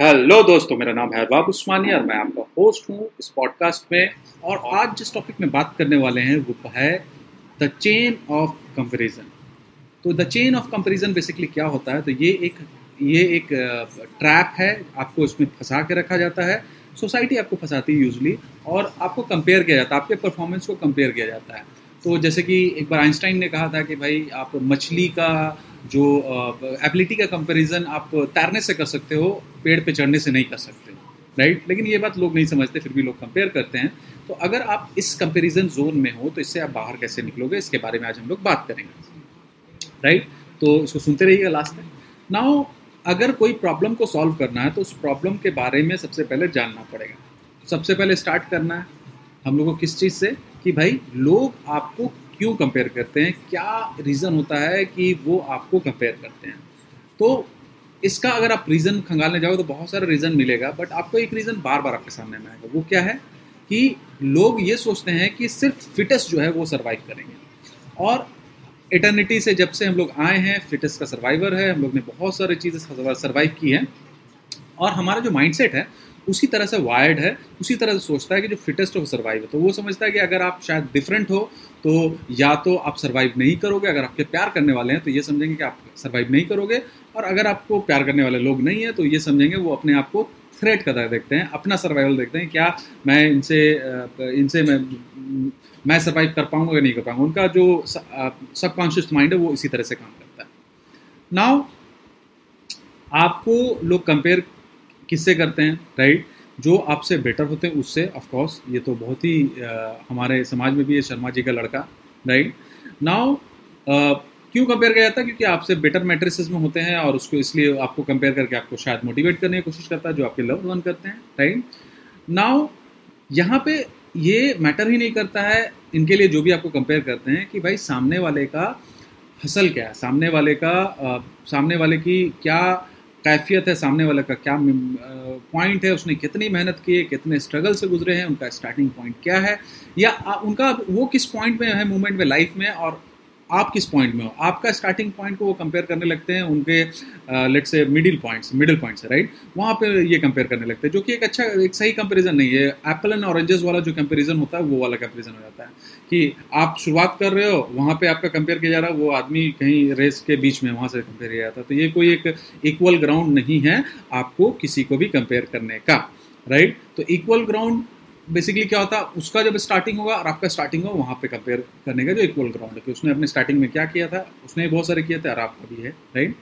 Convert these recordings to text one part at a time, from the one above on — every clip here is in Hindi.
हेलो दोस्तों, मेरा नाम है अरबाब उस्मानी और मैं आपका होस्ट हूँ इस पॉडकास्ट में। और आज जिस टॉपिक में बात करने वाले हैं, वो है द चेन ऑफ़ कंपैरिजन तो the chain of comparison basically क्या होता है? तो ये एक ये एक ट्रैप है, आपको इसमें फंसा के रखा जाता है। सोसाइटी आपको फंसाती है यूजली और आपको कंपेयर किया जाता है, आपके परफॉर्मेंस को कंपेयर किया जाता है। तो जैसे कि एक बार आइंस्टाइन ने कहा था कि भाई, आप मछली का जो एबिलिटी का कंपैरिजन आप तैरने से कर सकते हो, पेड़ पे चढ़ने से नहीं कर सकते, राइट? लेकिन ये बात लोग नहीं समझते, फिर भी लोग कंपेयर करते हैं। तो अगर आप इस कंपैरिजन जोन में हो तो इससे आप बाहर कैसे निकलोगे? इसके बारे में आज हम लोग बात करेंगे, राइट? तो इसको सुनते रहिएगा लास्ट तक। नाउ, अगर कोई प्रॉब्लम को सॉल्व करना है तो उस प्रॉब्लम के बारे में सबसे पहले जानना पड़ेगा। सबसे पहले स्टार्ट करना है, हम लोग को किस चीज़ से? कि भाई लोग आपको क्यों कंपेयर करते हैं? क्या रीज़न होता है कि वो आपको कंपेयर करते हैं? तो इसका अगर आप रीज़न खंगालने जाओ तो बहुत सारा रीज़न मिलेगा बट आपको एक रीज़न बार बार आपके सामने में आएगा। वो क्या है कि लोग ये सोचते हैं कि सिर्फ़ फिटेस्ट जो है वो सर्वाइव करेंगे। और इटर्निटी से जब से हम लोग आए हैं फिटेस्ट का सर्वाइवर है, हम लोग ने बहुत सारी चीज़ें सर्वाइव की हैं। और हमारा जो माइंडसेट है उसी तरह से वायर्ड है, उसी तरह से सोचता है कि जो फिटेस्ट ऑफ़ सर्वाइव है। तो वो समझता है कि अगर आप शायद डिफरेंट हो तो या तो आप सर्वाइव नहीं करोगे, अगर आपके प्यार करने वाले हैं तो ये समझेंगे कि आप सर्वाइव नहीं करोगे, और अगर आपको प्यार करने वाले लोग नहीं हैं तो ये समझेंगे वो अपने आप को थ्रेट करता देखते हैं, अपना सर्वाइवल देखते हैं, क्या मैं इनसे इनसे मैं मैं सर्वाइव कर पाऊँगा या नहीं कर पाऊँगा। उनका जो सबकॉन्शियस माइंड है, वो इसी तरह से काम करता है। नाउ आपको लोग कंपेयर किससे करते हैं राइट जो आपसे बेटर होते हैं उससे ऑफकोर्स ये तो बहुत ही आ, हमारे समाज में भी है शर्मा जी का लड़का राइट नाउ क्यों कंपेयर किया जाता है? क्योंकि आपसे बेटर मैट्रिसेस में होते हैं और उसको इसलिए आपको कंपेयर करके आपको शायद मोटिवेट करने की कोशिश करता है जो आपके लव वन करते हैं राइट नाउ यहाँ पे ये मैटर ही नहीं करता है इनके लिए जो भी आपको कंपेयर करते हैं कि भाई सामने वाले का हसल क्या है सामने वाले का आ, सामने वाले की क्या कैफियत है सामने वाले का, क्या पॉइंट है, उसने कितनी मेहनत की है, कितने स्ट्रगल से गुजरे हैं, उनका स्टार्टिंग पॉइंट क्या है? या उनका, वो किस पॉइंट में है मूवमेंट में लाइफ में, और आप किस पॉइंट में हो? आपका स्टार्टिंग पॉइंट को वो कंपेयर करने लगते हैं उनके लेट से middle points middle points right वहाँ पे ये कंपेयर करने लगते हैं, जो कि एक अच्छा एक सही कंपैरिजन नहीं है। एप्पल एंड ऑरेंजेस वाला जो कंपैरिजन होता है, वो वाला कंपैरिजन हो जाता है कि आप शुरुआत कर रहे हो, वहाँ पे आपका कंपेयर किया जा रहा है, वो आदमी कहीं रेस के बीच में वहाँ से कंपेयर किया जाता है। तो ये कोई एक इक्वल ग्राउंड नहीं है आपको किसी को भी कंपेयर करने का राइट right? तो इक्वल ग्राउंड बेसिकली क्या होता है उसका जब स्टार्टिंग होगा और आपका स्टार्टिंग होगा, वहाँ पे कंपेयर करने का जो इक्वल ग्राउंड है कि उसने अपने स्टार्टिंग में क्या किया था, उसने बहुत सारे किए थे और आपका भी है राइट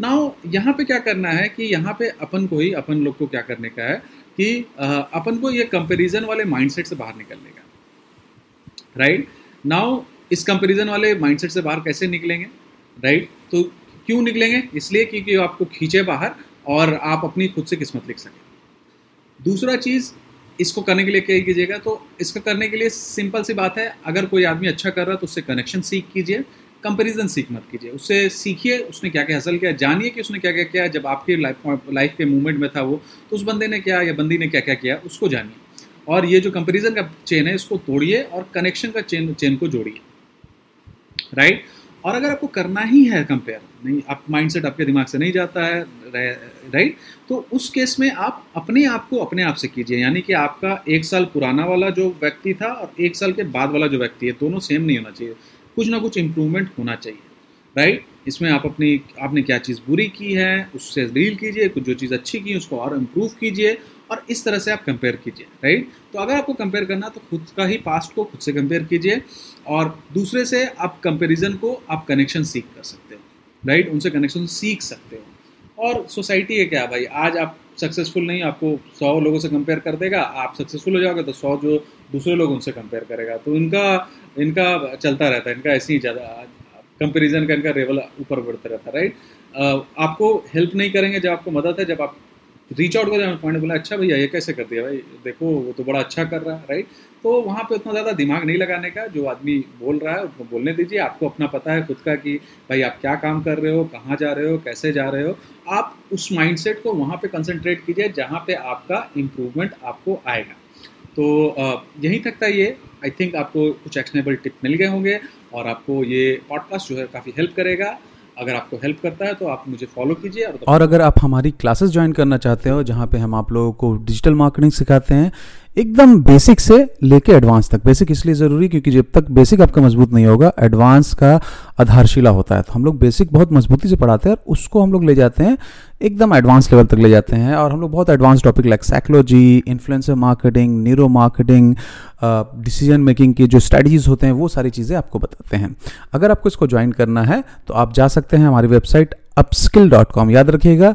नाउ यहाँ पे क्या करना है कि यहाँ पे अपन को ही, अपन लोग को क्या करने का है कि अपन को ये कंपेरिजन वाले माइंडसेट से बाहर निकलने का राइट नाउ इस कंपेरिजन वाले माइंडसेट से बाहर कैसे निकलेंगे राइट तो क्यों निकलेंगे? इसलिए क्योंकि आपको खींचे बाहर और आप अपनी खुद से किस्मत लिख सकें। दूसरा चीज़ इसको करने के लिए क्या कीजिएगा। तो इसको करने के लिए सिंपल सी बात है, अगर कोई आदमी अच्छा कर रहा है तो उससे कनेक्शन सीख कीजिए कंपैरिजन सीख मत कीजिए। उससे सीखिए, उसने क्या क्या हासिल किया, जानिए कि उसने क्या क्या। किया जब आपके लाइफ लाइफ के मूवमेंट में था वो तो उस बंदे ने क्या या बंदी ने क्या क्या किया उसको जानिए। और ये जो कंपेरिजन का चेन है, इसको तोड़िए और कनेक्शन का चेन चेन को जोड़िए। राइट और अगर आपको करना ही है कंपेयर नहीं, आप माइंडसेट आपके दिमाग से नहीं जाता है राइट तो उस केस में आप अपने आप को अपने आप से कीजिए, यानी कि आपका एक साल पुराना वाला जो व्यक्ति था और एक साल के बाद वाला जो व्यक्ति है, दोनों सेम नहीं होना चाहिए। कुछ ना कुछ इम्प्रूवमेंट होना चाहिए राइट इसमें आप अपनी, आपने क्या चीज़ बुरी की है, उससे डील कीजिए, कुछ जो चीज़ अच्छी की उसको और इम्प्रूव कीजिए और इस तरह से आप कंपेयर कीजिए राइट तो अगर आपको कंपेयर करना तो खुद का ही पास्ट को खुद से कंपेयर कीजिए और दूसरे से आप कंपेरिजन को आप कनेक्शन सीख कर सकते हो राइट उनसे कनेक्शन सीख सकते हो। और सोसाइटी है क्या भाई? आज आप सक्सेसफुल नहीं, आपको सौ लोगों से कंपेयर कर देगा, आप सक्सेसफुल हो जाओगे तो सौ जो दूसरे लोग उनसे कंपेयर करेगा। तो इनका इनका चलता रहता है, इनका ऐसे ही ज़्यादा कंपेरिजन का इनका लेवल ऊपर बढ़ता रहता है राइट आपको हेल्प नहीं करेंगे जब आपको मदद है, जब आप रीच आउट कर पॉइंट बोला अच्छा भैया, ये कैसे कर दिया भाई? देखो, वो तो बड़ा अच्छा कर रहा है राइट तो वहाँ पे उतना ज़्यादा दिमाग नहीं लगाने का, जो आदमी बोल रहा है, उसको बोलने दीजिए। आपको अपना पता है खुद का कि, भाई, आप क्या काम कर रहे हो? कहाँ जा रहे हो? कैसे जा रहे हो? आप उस माइंडसेट को वहाँ पे कंसंट्रेट कीजिए, जहाँ पे आपका इम्प्रूवमेंट आपको आएगा। तो यहीं तक था ये। आई थिंक आपको कुछ एक्शनेबल टिप मिल गए होंगे और आपको ये पॉडकास्ट जो है काफ़ी हेल्प करेगा। अगर आपको हेल्प करता है तो आप मुझे फॉलो कीजिए और, और अगर आप हमारी क्लासेस ज्वाइन करना चाहते हो जहाँ पे हम आप लोगों को डिजिटल मार्केटिंग सिखाते हैं एकदम बेसिक से लेके एडवांस तक। बेसिक इसलिए ज़रूरी क्योंकि जब तक बेसिक आपका मज़बूत नहीं होगा एडवांस का आधारशिला होता है। तो हम लोग बेसिक बहुत मजबूती से पढ़ाते हैं और उसको हम लोग ले जाते हैं, एकदम एडवांस लेवल तक ले जाते हैं और हम लोग बहुत advance topic like psychology influencer marketing neuro marketing decision making की जो स्ट्रेटजीज होते हैं, वो सारी चीज़ें आपको बताते हैं। अगर आपको इसको ज्वाइन करना है तो आप जा सकते हैं हमारी वेबसाइट अपस्किल डॉट कॉम याद रखिएगा